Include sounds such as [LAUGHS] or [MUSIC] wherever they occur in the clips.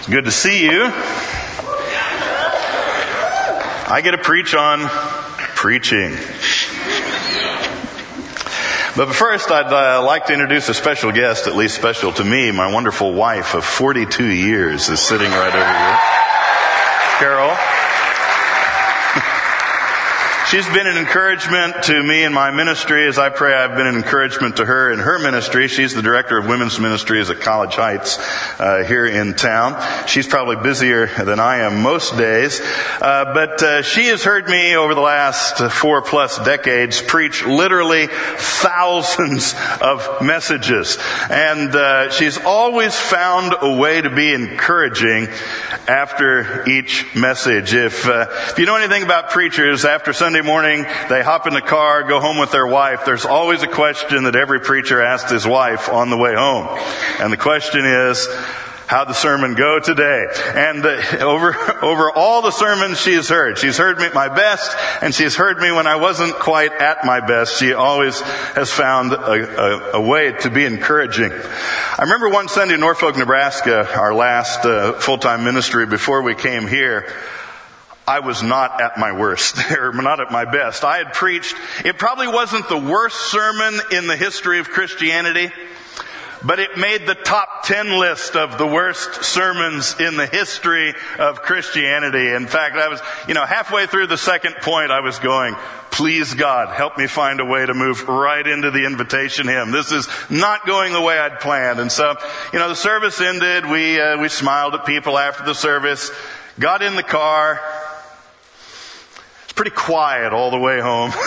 It's good to see you. I get to preach on preaching. But first, I'd uh, like to introduce a special guest, at least special to me. My wonderful wife of 42 years is sitting right over here. Carol. She's been an encouragement to me in my ministry as I pray I've been an encouragement to her in her ministry. She's the director of women's ministries at College Heights uh, here in town. She's probably busier than I am most days, uh, but uh, she has heard me over the last four plus decades preach literally thousands of messages, and uh, she's always found a way to be encouraging after each message. If uh, if you know anything about preachers, after Sunday Sunday morning, they hop in the car, go home with their wife. There's always a question that every preacher asks his wife on the way home. And the question is, how'd the sermon go today? And uh, [LAUGHS] over, over all the sermons she has heard, she's heard me at my best, and she's heard me when I wasn't quite at my best. She always has found a, a, a way to be encouraging. I remember one Sunday in Norfolk, Nebraska, our last uh, full-time ministry before we came here, I was not at my worst, [LAUGHS] or not at my best. I had preached, it probably wasn't the worst sermon in the history of Christianity, but it made the top 10 list of the worst sermons in the history of Christianity. In fact, I was, you know, halfway through the second point, I was going, please God, help me find a way to move right into the invitation hymn. This is not going the way I'd planned. And so, you know, the service ended. We, uh, we smiled at people after the service, got in the car, pretty quiet all the way home. [LAUGHS]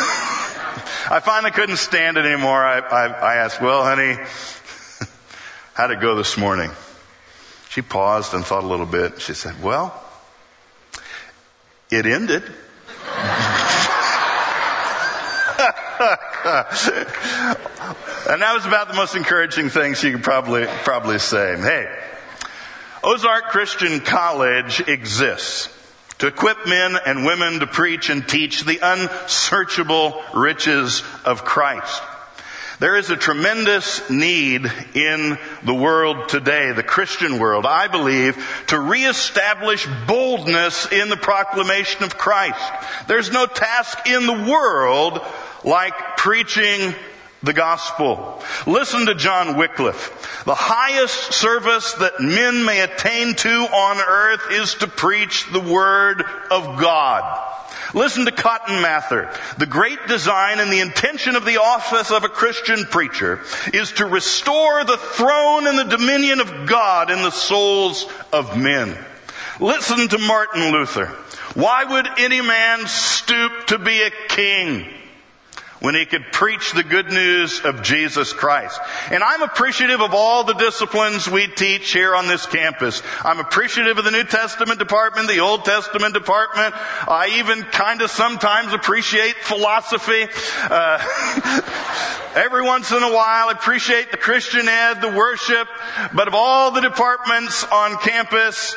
I finally couldn't stand it anymore. I, I, I asked, well, honey, [LAUGHS] how'd it go this morning? She paused and thought a little bit. She said, well, it ended. [LAUGHS] and that was about the most encouraging thing she could probably, probably say. Hey, Ozark Christian College exists to equip men and women to preach and teach the unsearchable riches of Christ. There is a tremendous need in the world today, the Christian world, I believe, to reestablish boldness in the proclamation of Christ. There's no task in the world like preaching the gospel. Listen to John Wycliffe. The highest service that men may attain to on earth is to preach the word of God. Listen to Cotton Mather. The great design and the intention of the office of a Christian preacher is to restore the throne and the dominion of God in the souls of men. Listen to Martin Luther. Why would any man stoop to be a king? When he could preach the good news of Jesus Christ. And I'm appreciative of all the disciplines we teach here on this campus. I'm appreciative of the New Testament department, the Old Testament department. I even kind of sometimes appreciate philosophy. Uh, [LAUGHS] every once in a while, I appreciate the Christian ed, the worship. But of all the departments on campus,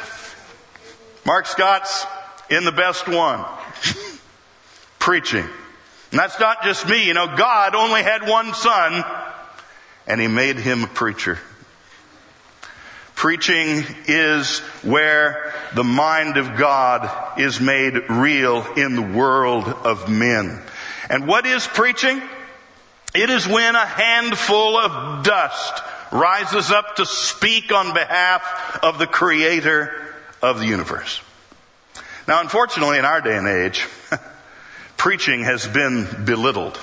Mark Scott's in the best one. [LAUGHS] Preaching. And that's not just me. You know, God only had one son and he made him a preacher. Preaching is where the mind of God is made real in the world of men. And what is preaching? It is when a handful of dust rises up to speak on behalf of the creator of the universe. Now, unfortunately, in our day and age, [LAUGHS] preaching has been belittled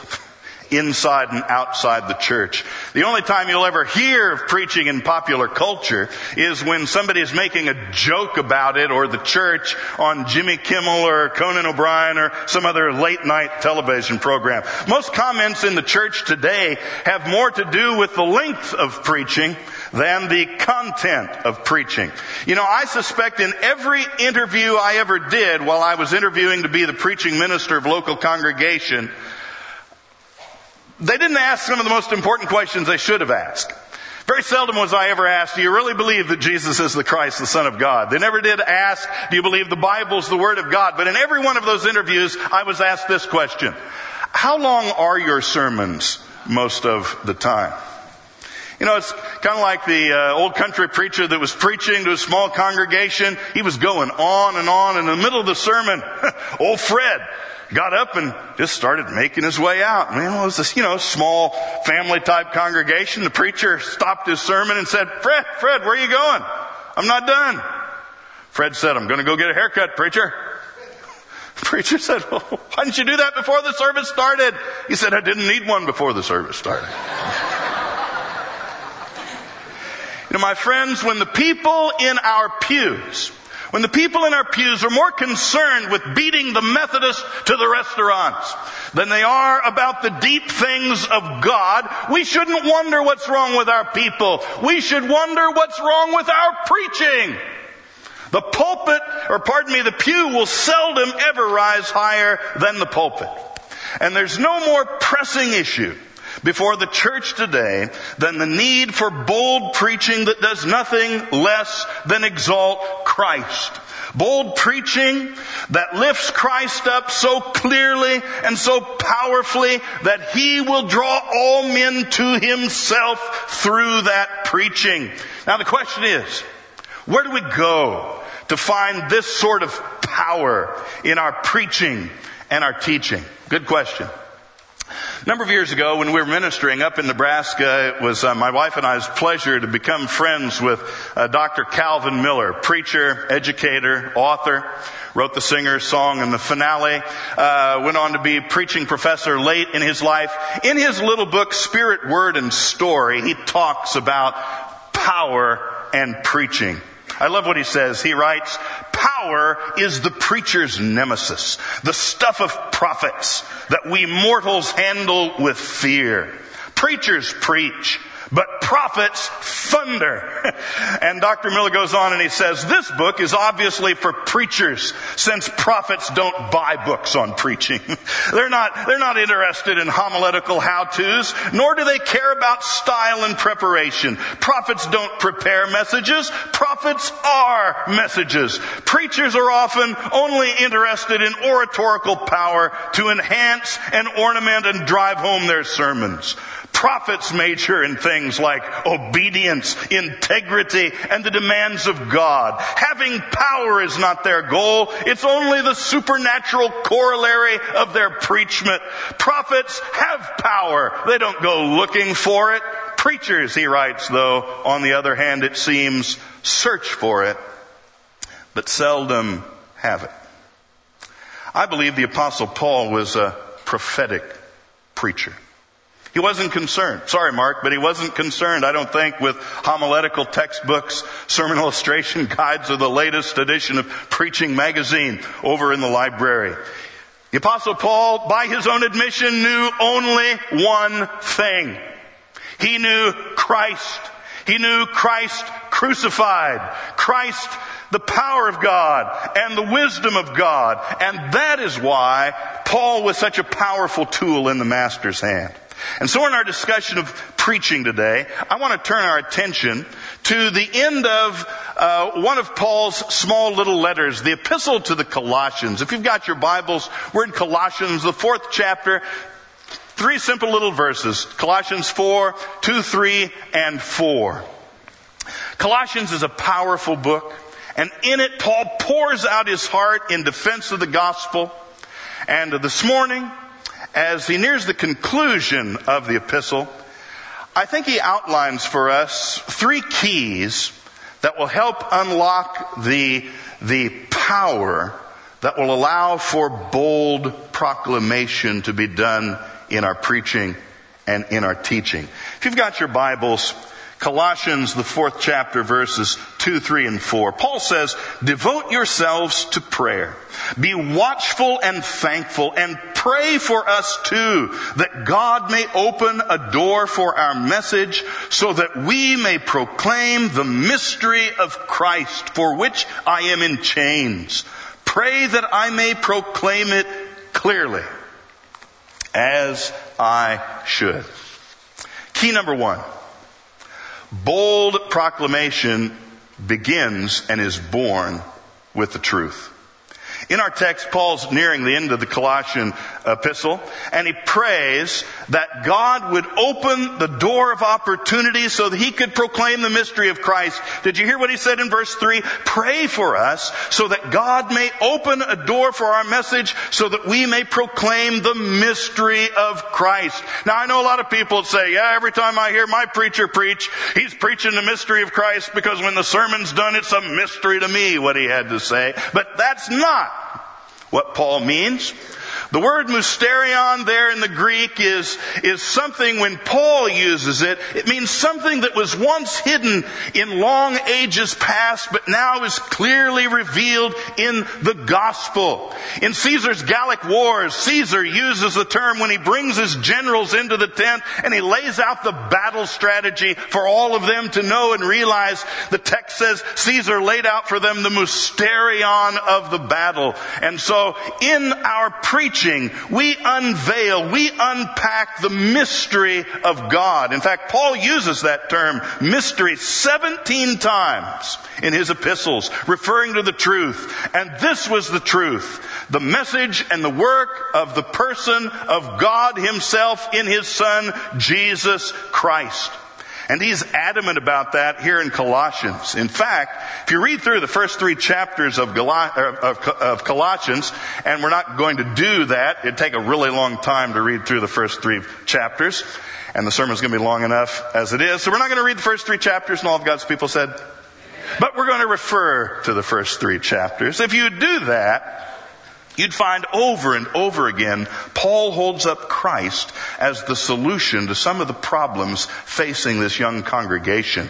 inside and outside the church. The only time you'll ever hear of preaching in popular culture is when somebody is making a joke about it or the church on Jimmy Kimmel or Conan O'Brien or some other late night television program. Most comments in the church today have more to do with the length of preaching than the content of preaching. You know, I suspect in every interview I ever did while I was interviewing to be the preaching minister of local congregation, they didn't ask some of the most important questions they should have asked. Very seldom was I ever asked, do you really believe that Jesus is the Christ, the Son of God? They never did ask, do you believe the Bible is the Word of God? But in every one of those interviews, I was asked this question. How long are your sermons most of the time? You know, it's kind of like the uh, old country preacher that was preaching to a small congregation. He was going on and on. In the middle of the sermon, [LAUGHS] old Fred got up and just started making his way out. I mean, it was this, you know, small family type congregation. The preacher stopped his sermon and said, Fred, Fred, where are you going? I'm not done. Fred said, I'm going to go get a haircut, preacher. The [LAUGHS] preacher said, well, why didn't you do that before the service started? He said, I didn't need one before the service started. You know, my friends, when the people in our pews when the people in our pews are more concerned with beating the Methodists to the restaurants than they are about the deep things of God, we shouldn't wonder what's wrong with our people. We should wonder what's wrong with our preaching. The pulpit, or pardon me, the pew will seldom ever rise higher than the pulpit. And there's no more pressing issue before the church today than the need for bold preaching that does nothing less than exalt Christ. Bold preaching that lifts Christ up so clearly and so powerfully that He will draw all men to Himself through that preaching. Now the question is, where do we go to find this sort of power in our preaching and our teaching? Good question. A number of years ago, when we were ministering up in Nebraska, it was uh, my wife and I's pleasure to become friends with uh, Dr. Calvin Miller, preacher, educator, author, wrote the singer's song and the finale, uh, went on to be preaching professor late in his life. In his little book, Spirit, Word, and Story, he talks about power and preaching. I love what he says. He writes, power is the preacher's nemesis, the stuff of prophets that we mortals handle with fear. Preachers preach. But prophets thunder. [LAUGHS] and Dr. Miller goes on and he says, this book is obviously for preachers since prophets don't buy books on preaching. [LAUGHS] they're not, they're not interested in homiletical how-tos, nor do they care about style and preparation. Prophets don't prepare messages. Prophets are messages. Preachers are often only interested in oratorical power to enhance and ornament and drive home their sermons. Prophets major in things like obedience, integrity, and the demands of God. Having power is not their goal. It's only the supernatural corollary of their preachment. Prophets have power. They don't go looking for it. Preachers, he writes, though, on the other hand, it seems, search for it, but seldom have it. I believe the apostle Paul was a prophetic preacher. He wasn't concerned. Sorry, Mark, but he wasn't concerned, I don't think, with homiletical textbooks, sermon [LAUGHS] illustration guides, or the latest edition of Preaching Magazine over in the library. The apostle Paul, by his own admission, knew only one thing. He knew Christ. He knew Christ crucified. Christ the power of God and the wisdom of God. And that is why Paul was such a powerful tool in the master's hand. And so in our discussion of preaching today, I want to turn our attention to the end of uh, one of Paul's small little letters, the epistle to the Colossians. If you've got your Bibles, we're in Colossians, the fourth chapter, three simple little verses. Colossians 4, 2, 3, and 4. Colossians is a powerful book, and in it Paul pours out his heart in defense of the gospel. And this morning, as he nears the conclusion of the epistle, I think he outlines for us three keys that will help unlock the, the power that will allow for bold proclamation to be done in our preaching and in our teaching. If you've got your Bibles, Colossians, the fourth chapter, verses 2, 3, and 4. Paul says, devote yourselves to prayer. Be watchful and thankful and pray for us too, that God may open a door for our message so that we may proclaim the mystery of Christ for which I am in chains. Pray that I may proclaim it clearly as I should. Key number one. Bold proclamation begins and is born with the truth. In our text, Paul's nearing the end of the Colossian epistle, and he prays that God would open the door of opportunity so that he could proclaim the mystery of Christ. Did you hear what he said in verse 3? Pray for us so that God may open a door for our message so that we may proclaim the mystery of Christ. Now I know a lot of people say, yeah, every time I hear my preacher preach, he's preaching the mystery of Christ because when the sermon's done, it's a mystery to me what he had to say. But that's not what Paul means. The word mysterion there in the Greek is, is something when Paul uses it, it means something that was once hidden in long ages past, but now is clearly revealed in the gospel. In Caesar's Gallic Wars, Caesar uses the term when he brings his generals into the tent and he lays out the battle strategy for all of them to know and realize. The text says Caesar laid out for them the mysterion of the battle. And so in our preaching, we unveil, we unpack the mystery of God. In fact, Paul uses that term, mystery, 17 times in his epistles, referring to the truth. And this was the truth. The message and the work of the person of God himself in his son, Jesus Christ. And he's adamant about that here in Colossians. In fact, if you read through the first three chapters er, of, of, Colossians, and we're not going to do that, it'd take a really long time to read through the first three chapters, and the sermon's going to be long enough as it is. So we're not going to read the first three chapters, and all of God's people said, but we're going to refer to the first three chapters. If you do that, You'd find over and over again, Paul holds up Christ as the solution to some of the problems facing this young congregation.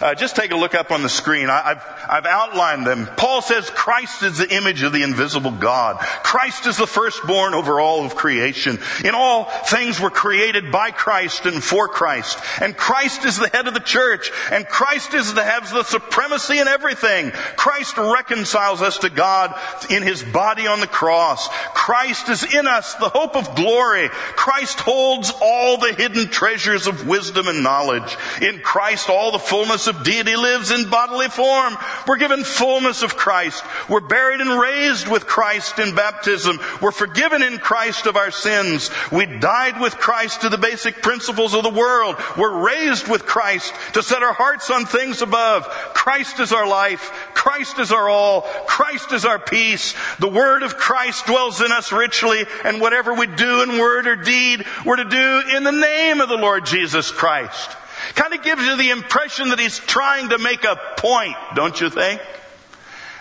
Uh, just take a look up on the screen. I, have I've outlined them. Paul says Christ is the image of the invisible God. Christ is the firstborn over all of creation. In all things were created by Christ and for Christ. And Christ is the head of the church. And Christ is the, has the supremacy in everything. Christ reconciles us to God in his body on the cross. Christ is in us, the hope of glory. Christ holds all the hidden treasures of wisdom and knowledge. In Christ all the fullness of deity lives in bodily form. We're given fullness of Christ. We're buried and raised with Christ in baptism. We're forgiven in Christ of our sins. We died with Christ to the basic principles of the world. We're raised with Christ to set our hearts on things above. Christ is our life. Christ is our all. Christ is our peace. The word of Christ dwells in us richly and whatever we do in word or deed, we're to do in the name of the Lord Jesus Christ. Kind of gives you the impression that he's trying to make a point, don't you think?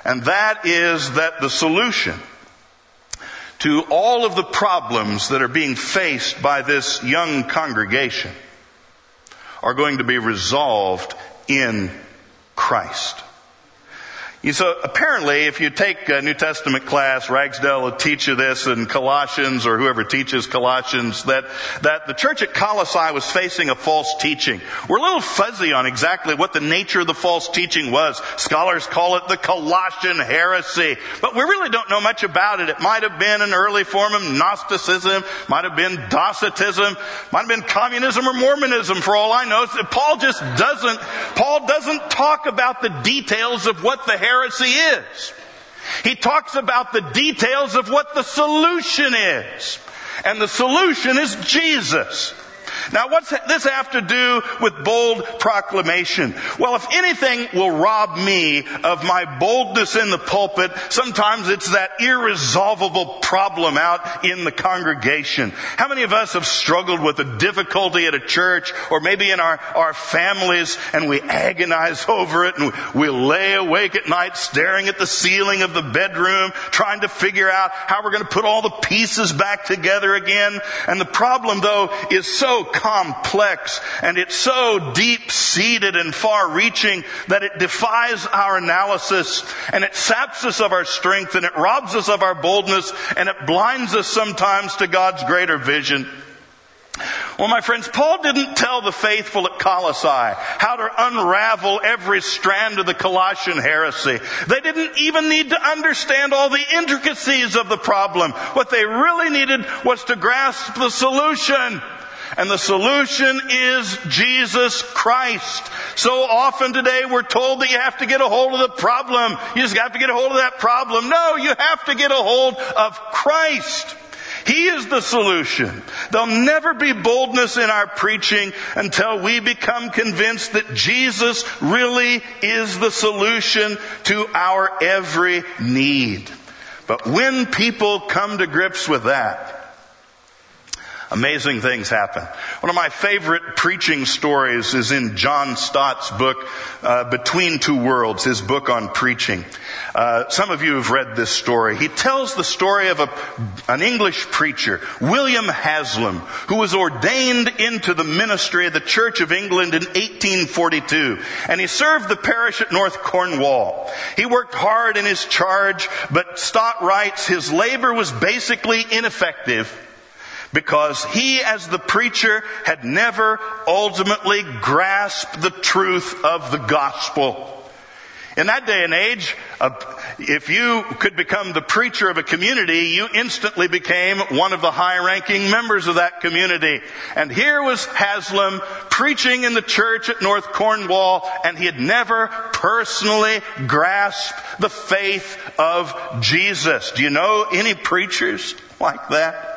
And that is that the solution to all of the problems that are being faced by this young congregation are going to be resolved in Christ. So apparently, if you take a New Testament class, Ragsdale will teach you this in Colossians or whoever teaches Colossians, that, that the church at Colossae was facing a false teaching. We're a little fuzzy on exactly what the nature of the false teaching was. Scholars call it the Colossian heresy, but we really don't know much about it. It might have been an early form of Gnosticism, might have been Docetism, might have been communism or Mormonism for all I know. Paul just doesn't, Paul doesn't talk about the details of what the heresy heresy is. He talks about the details of what the solution is. And the solution is Jesus. Now what's this have to do with bold proclamation? Well, if anything will rob me of my boldness in the pulpit, sometimes it's that irresolvable problem out in the congregation. How many of us have struggled with a difficulty at a church or maybe in our, our families and we agonize [LAUGHS] over it and we lay awake at night staring at the ceiling of the bedroom trying to figure out how we're going to put all the pieces back together again. And the problem though is so complex and it's so deep seated and far reaching that it defies our analysis and it saps us of our strength and it robs us of our boldness and it blinds us sometimes to God's greater vision. Well, my friends, Paul didn't tell the faithful at Colossae how to unravel every strand of the Colossian heresy. They didn't even need to understand all the intricacies of the problem. What they really needed was to grasp the solution. And the solution is Jesus Christ. So often today we're told that you have to get a hold of the problem. You just have to get a hold of that problem. No, you have to get a hold of Christ. He is the solution. There'll never be boldness in our preaching until we become convinced that Jesus really is the solution to our every need. But when people come to grips with that, amazing things happen. One of my favorite preaching stories is in John Stott's book, uh, Between Two Worlds, his book on preaching. Uh, some of you have read this story. He tells the story of a, an English preacher, William Haslam, who was ordained into the ministry of the Church of England in 1842, and he served the parish at North Cornwall. He worked hard in his charge, but Stott writes his labor was basically ineffective because he as the preacher had never ultimately grasped the truth of the gospel. In that day and age, if you could become the preacher of a community, you instantly became one of the high ranking members of that community. And here was Haslam preaching in the church at North Cornwall, and he had never personally grasped the faith of Jesus. Do you know any preachers like that?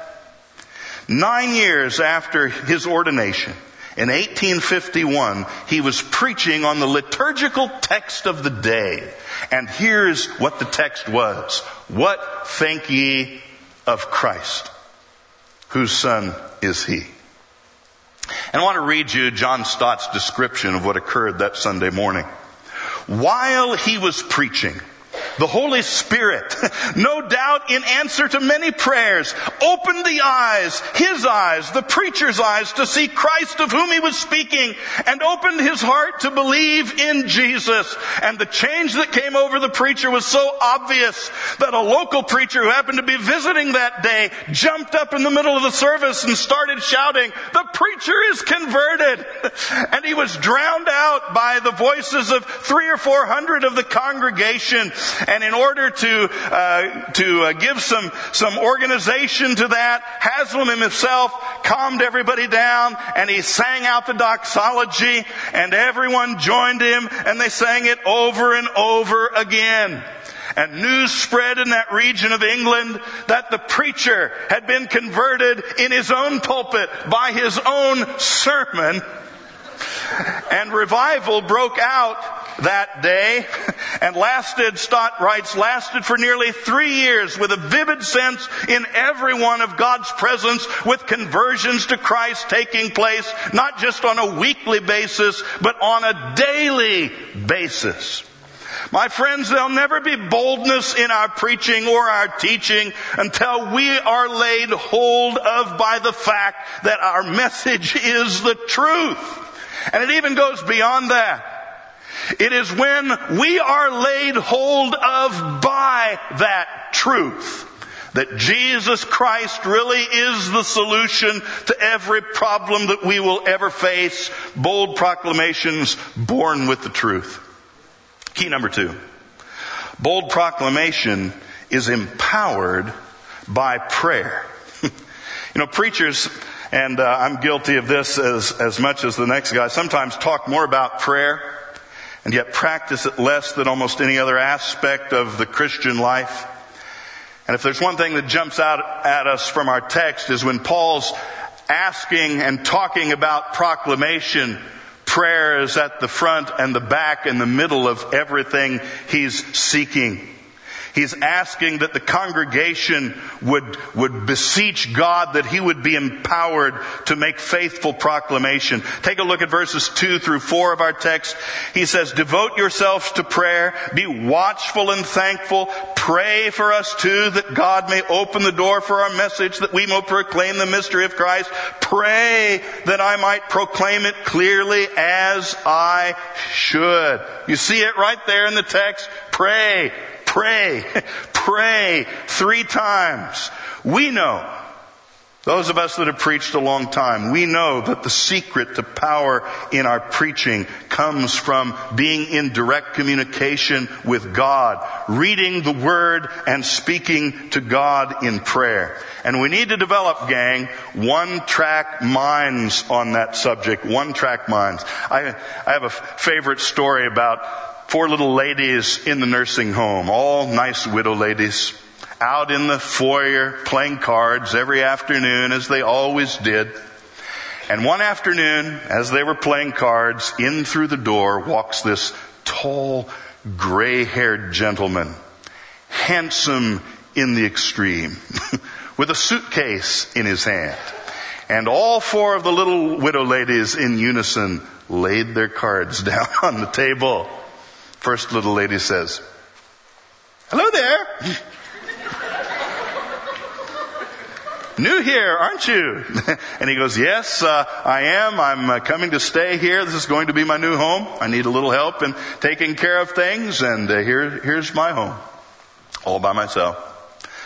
Nine years after his ordination, in 1851, he was preaching on the liturgical text of the day. And here's what the text was. What think ye of Christ? Whose son is he? And I want to read you John Stott's description of what occurred that Sunday morning. While he was preaching, the Holy Spirit, [LAUGHS] no doubt in answer to many prayers, opened the eyes, his eyes, the preacher's eyes to see Christ of whom he was speaking and opened his heart to believe in Jesus. And the change that came over the preacher was so obvious that a local preacher who happened to be visiting that day jumped up in the middle of the service and started shouting, the preacher is converted. [LAUGHS] And he was drowned out by the voices of three or four hundred of the congregation and in order to uh, to uh, give some some organization to that, Haslam himself calmed everybody down, and he sang out the doxology, and everyone joined him, and they sang it over and over again. And news spread in that region of England that the preacher had been converted in his own pulpit by his own sermon. And revival broke out that day and lasted, Stott writes, lasted for nearly three years with a vivid sense in everyone of God's presence with conversions to Christ taking place, not just on a weekly basis, but on a daily basis. My friends, there'll never be boldness in our preaching or our teaching until we are laid hold of by the fact that our message is the truth. And it even goes beyond that. It is when we are laid hold of by that truth that Jesus Christ really is the solution to every problem that we will ever face. Bold proclamations born with the truth. Key number two. Bold proclamation is empowered by prayer. [LAUGHS] you know, preachers, and uh, I'm guilty of this as, as much as the next guy, sometimes talk more about prayer and yet practice it less than almost any other aspect of the Christian life. And if there's one thing that jumps out at us from our text is when Paul's asking and talking about proclamation, prayer is at the front and the back and the middle of everything he's seeking. He's asking that the congregation would, would beseech God that he would be empowered to make faithful proclamation. Take a look at verses 2 through 4 of our text. He says, devote yourselves to prayer, be watchful and thankful, pray for us too that God may open the door for our message that we may proclaim the mystery of Christ. Pray that I might proclaim it clearly as I should. You see it right there in the text. Pray. Pray. Pray three times. We know Those of us that have preached a long time, we know that the secret to power in our preaching comes from being in direct communication with God, reading the Word and speaking to God in prayer. And we need to develop, gang, one track minds on that subject, one track minds. I, I have a favorite story about four little ladies in the nursing home, all nice widow ladies out in the foyer playing cards every afternoon as they always did. And one afternoon, as they were playing cards, in through the door walks this tall, gray-haired gentleman, handsome in the extreme, [LAUGHS] with a suitcase in his hand. And all four of the little widow ladies in unison laid their cards [LAUGHS] down on the table. First little lady says, Hello there. [LAUGHS] New here, aren't you? [LAUGHS] and he goes, Yes, uh, I am. I'm uh, coming to stay here. This is going to be my new home. I need a little help in taking care of things, and uh, here, here's my home, all by myself.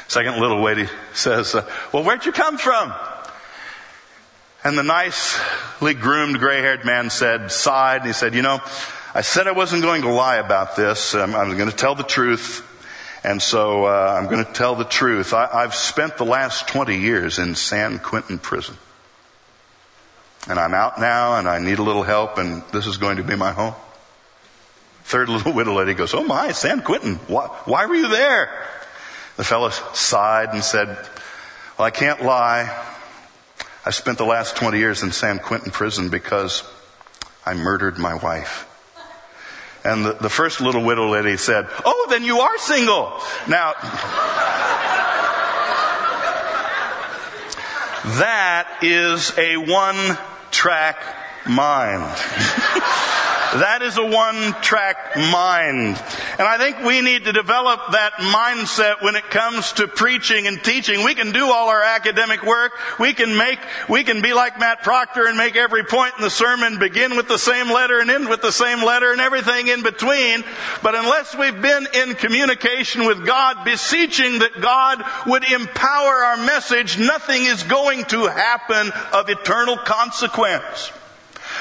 Second little lady says, uh, Well, where'd you come from? And the nicely groomed gray-haired man said, sighed, and he said, You know, I said I wasn't going to lie about this. Um, I'm going to tell the truth. And so uh, I'm going to tell the truth. I, I've spent the last 20 years in San Quentin prison. And I'm out now and I need a little help and this is going to be my home. Third little [LAUGHS] widow lady goes, Oh my, San Quentin. Why, why were you there? The fellow sighed and said, Well, I can't lie. I spent the last 20 years in San Quentin prison because I murdered my wife. And the, the first little widow lady said, Oh, then you are single. Now, that is a one track mind. [LAUGHS] That is a one track mind. And I think we need to develop that mindset when it comes to preaching and teaching. We can do all our academic work. We can make, we can be like Matt Proctor and make every point in the sermon begin with the same letter and end with the same letter and everything in between. But unless we've been in communication with God, beseeching that God would empower our message, nothing is going to happen of eternal consequence.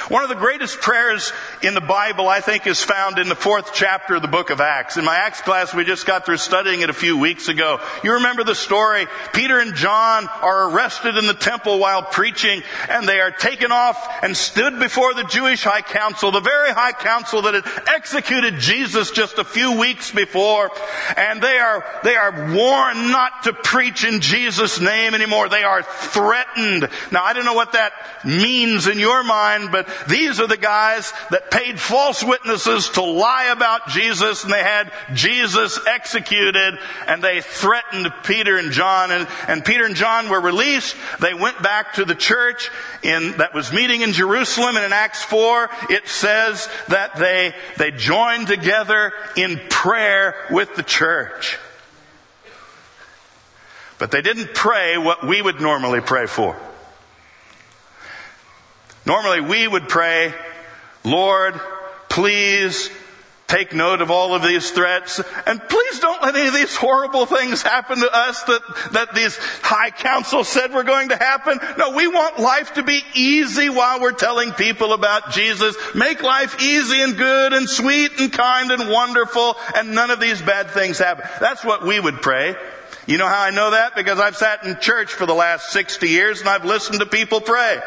One of the greatest prayers in the Bible, I think, is found in the fourth chapter of the book of Acts. In my Acts class, we just got through studying it a few weeks ago. You remember the story. Peter and John are arrested in the temple while preaching, and they are taken off and stood before the Jewish high council, the very high council that had executed Jesus just a few weeks before. And they are, they are warned not to preach in Jesus' name anymore. They are threatened. Now, I don't know what that means in your mind, but these are the guys that paid false witnesses to lie about Jesus and they had Jesus executed and they threatened Peter and John and, and Peter and John were released. They went back to the church in, that was meeting in Jerusalem and in Acts 4 it says that they, they joined together in prayer with the church. But they didn't pray what we would normally pray for. Normally we would pray, Lord, please take note of all of these threats and please don't let any of these horrible things happen to us that, that these high council said were going to happen. No, we want life to be easy while we're telling people about Jesus. Make life easy and good and sweet and kind and wonderful and none of these bad things happen. That's what we would pray. You know how I know that? Because I've sat in church for the last 60 years and I've listened to people pray.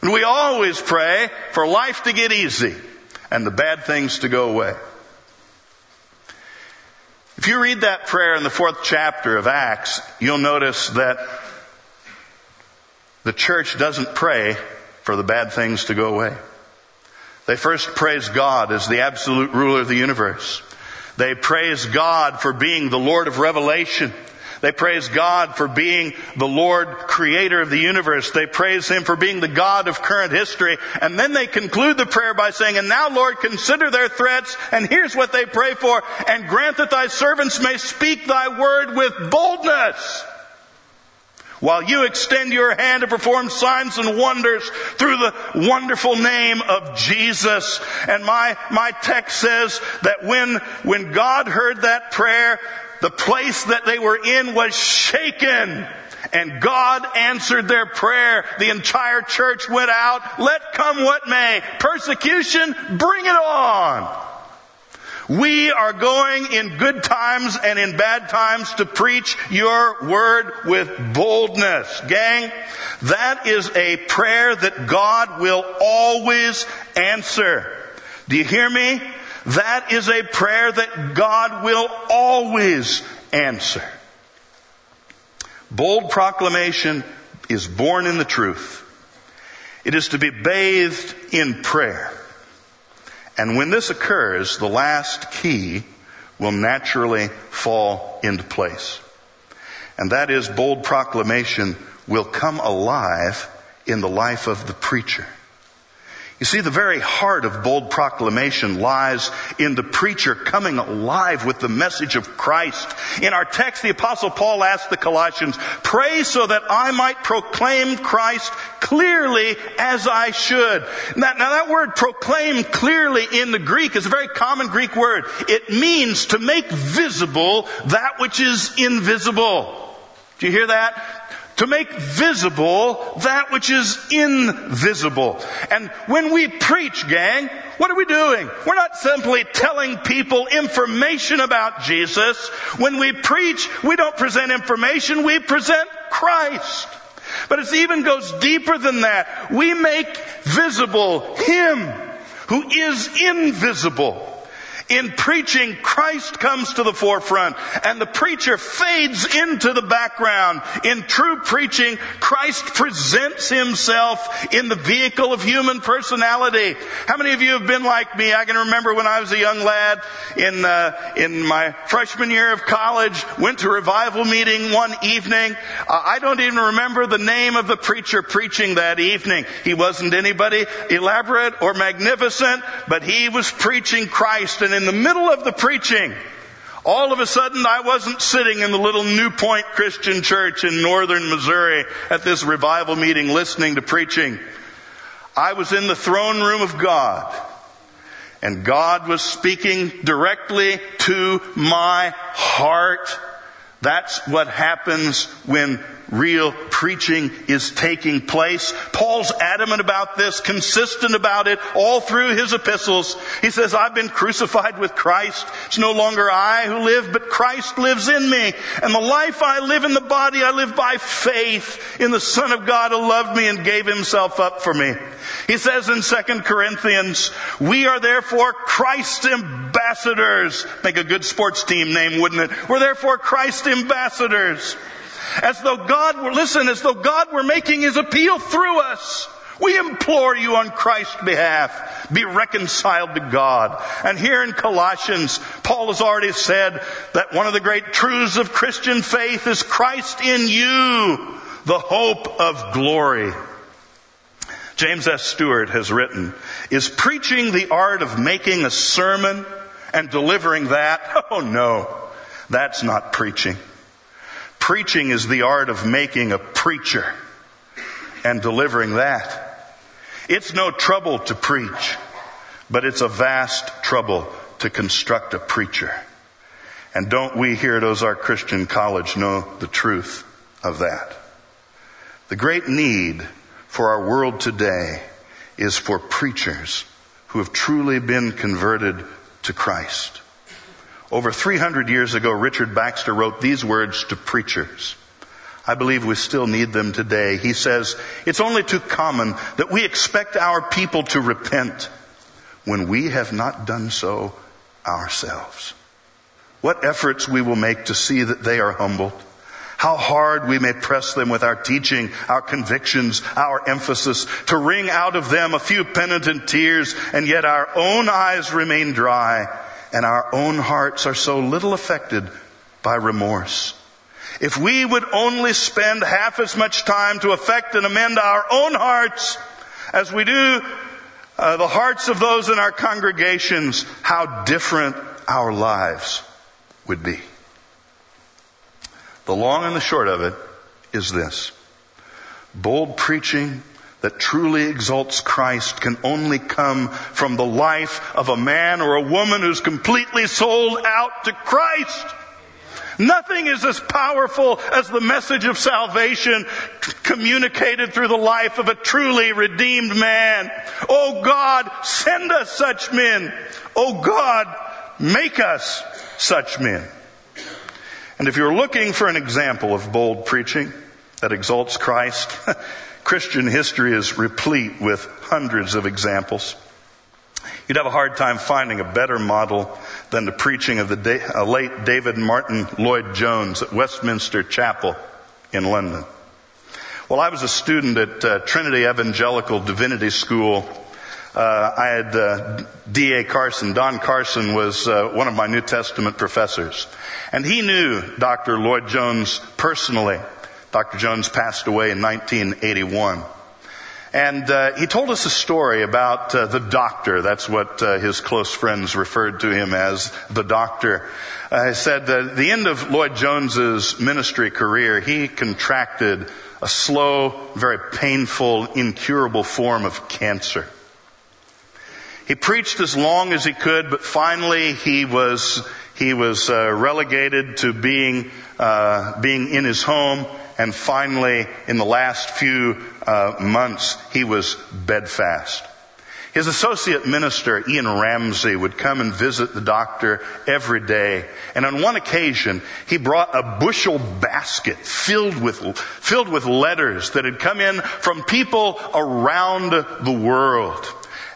And we always pray for life to get easy and the bad things to go away. If you read that prayer in the fourth chapter of Acts, you'll notice that the church doesn't pray for the bad things to go away. They first praise God as the absolute ruler of the universe. They praise God for being the Lord of revelation. They praise God for being the Lord creator of the universe. They praise Him for being the God of current history. And then they conclude the prayer by saying, and now Lord, consider their threats. And here's what they pray for. And grant that thy servants may speak thy word with boldness. While you extend your hand to perform signs and wonders through the wonderful name of Jesus. And my, my text says that when, when God heard that prayer, the place that they were in was shaken And God answered their prayer. The entire church went out. Let come what may. Persecution, bring it on. We are going in good times and in bad times to preach your word with boldness. Gang, that is a prayer that God will always answer. Do you hear me? That is a prayer that God will always answer. Bold proclamation is born in the truth. It is to be bathed in prayer. And when this occurs, the last key will naturally fall into place. And that is bold proclamation will come alive in the life of the preacher. You see, the very heart of bold proclamation lies in the preacher coming alive with the message of Christ. In our text, the apostle Paul asked the Colossians, pray so that I might proclaim Christ clearly as I should. Now, now that word proclaim clearly in the Greek is a very common Greek word. It means to make visible that which is invisible. Do you hear that? To make visible that which is invisible. And when we preach, gang, what are we doing? We're not simply telling people information about Jesus. When we preach, we don't present information, we present Christ. But it even goes deeper than that. We make visible Him who is invisible. In preaching, Christ comes to the forefront and the preacher fades into the background. In true preaching, Christ presents himself in the vehicle of human personality. How many of you have been like me? I can remember when I was a young lad in, uh, in my freshman year of college, went to revival meeting one evening. Uh, I don't even remember the name of the preacher preaching that evening. He wasn't anybody elaborate or magnificent, but he was preaching Christ and in the middle of the preaching, all of a sudden I wasn't sitting in the little New Point Christian Church in northern Missouri at this revival meeting listening to preaching. I was in the throne room of God. And God was speaking directly to my heart. That's what happens when real preaching is taking place. Paul's adamant about this, consistent about it all through his epistles. He says, I've been crucified with Christ. It's no longer I who live, but Christ lives in me. And the life I live in the body, I live by faith in the Son of God who loved me and gave himself up for me. He says in 2 Corinthians, we are therefore Christ's ambassadors. Make a good sports team name, wouldn't it? We're therefore Christ's ambassadors. As though God were, listen, as though God were making his appeal through us. We implore you on Christ's behalf, be reconciled to God. And here in Colossians, Paul has already said that one of the great truths of Christian faith is Christ in you, the hope of glory. James S. Stewart has written, is preaching the art of making a sermon and delivering that? [LAUGHS] Oh no, that's not preaching. Preaching is the art of making a preacher and delivering that. It's no trouble to preach, but it's a vast trouble to construct a preacher. And don't we here at Ozark Christian College know the truth of that? The great need for our world today is for preachers who have truly been converted to Christ. Over 300 years ago, Richard Baxter wrote these words to preachers. I believe we still need them today. He says, it's only too common that we expect our people to repent when we have not done so ourselves. What efforts we will make to see that they are humbled. How hard we may press them with our teaching, our convictions, our emphasis to wring out of them a few penitent tears and yet our own eyes remain dry and our own hearts are so little affected by remorse. If we would only spend half as much time to affect and amend our own hearts as we do uh, the hearts of those in our congregations, how different our lives would be. The long and the short of it is this. Bold preaching that truly exalts Christ can only come from the life of a man or a woman who's completely sold out to Christ. Nothing is as powerful as the message of salvation communicated through the life of a truly redeemed man. Oh God, send us such men. Oh God, make us such men. And if you're looking for an example of bold preaching that exalts Christ, [LAUGHS] Christian history is replete with hundreds of examples. You'd have a hard time finding a better model than the preaching of the uh, late David Martyn Lloyd Jones at Westminster Chapel in London. Well, I was a student at uh, Trinity Evangelical Divinity School. Uh, I had uh, D.A. Carson. Don Carson was uh, one of my New Testament professors. And he knew Dr. Lloyd Jones personally. Dr. Jones passed away in 1981. And uh, he told us a story about uh, the doctor. That's what uh, his close friends referred to him as, the doctor. Uh, he said that at the end of Lloyd Jones's ministry career, he contracted a slow, very painful, incurable form of cancer. He preached as long as he could, but finally he was he was uh, relegated to being uh, being in his home and finally, in the last few uh, months, he was bedfast. His associate minister, Ian Ramsey, would come and visit the doctor every day. And on one occasion, he brought a bushel basket filled with, filled with letters that had come in from people around the world.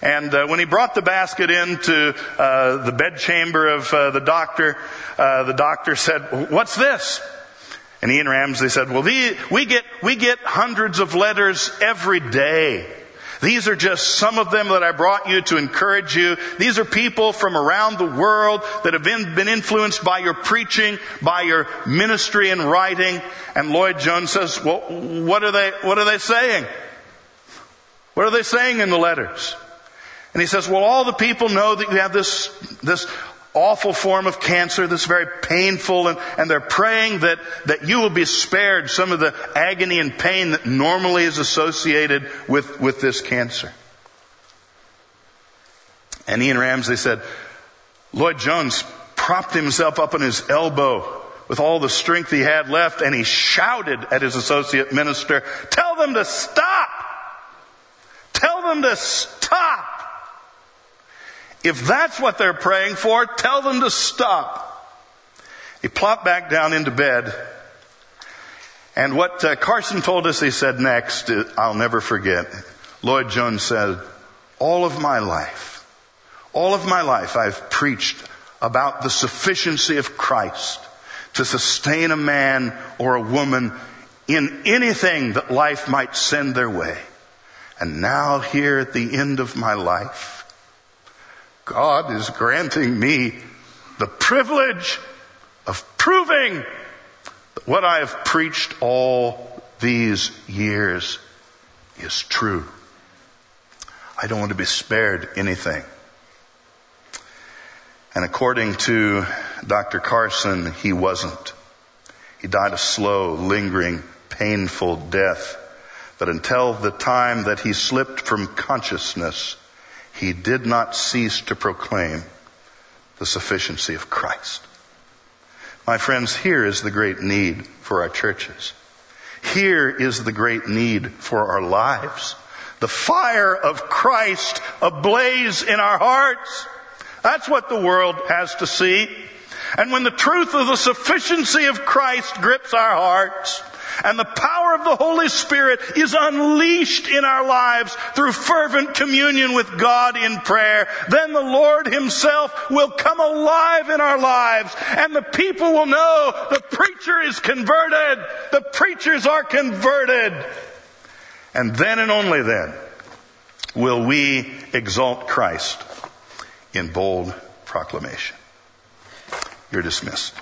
And uh, when he brought the basket into uh, the bedchamber of uh, the doctor, uh, the doctor said, "What's this?" And Ian Ramsey said, well, we get, we get hundreds of letters every day. These are just some of them that I brought you to encourage you. These are people from around the world that have been, been influenced by your preaching, by your ministry and writing. And Lloyd Jones says, well, what are they, what are they saying? What are they saying in the letters? And he says, well, all the people know that you have this, this awful form of cancer that's very painful and, and they're praying that, that you will be spared some of the agony and pain that normally is associated with, with this cancer. And Ian Ramsey said, Lloyd Jones propped himself up on his elbow with all the strength he had left and he shouted at his associate minister, tell them to stop! Tell them to stop! If that's what they're praying for, tell them to stop. He plopped back down into bed. And what uh, Carson told us he said next, uh, I'll never forget. Lloyd Jones said, all of my life, all of my life I've preached about the sufficiency of Christ to sustain a man or a woman in anything that life might send their way. And now here at the end of my life, God is granting me the privilege of proving that what I have preached all these years is true. I don't want to be spared anything. And according to Dr. Carson, he wasn't. He died a slow, lingering, painful death But until the time that he slipped from consciousness, he did not cease to proclaim the sufficiency of Christ. My friends, here is the great need for our churches. Here is the great need for our lives. The fire of Christ ablaze in our hearts. That's what the world has to see. And when the truth of the sufficiency of Christ grips our hearts, and the power of the Holy Spirit is unleashed in our lives through fervent communion with God in prayer, then the Lord Himself will come alive in our lives and the people will know the preacher is converted. The preachers are converted. And then and only then will we exalt Christ in bold proclamation. You're dismissed.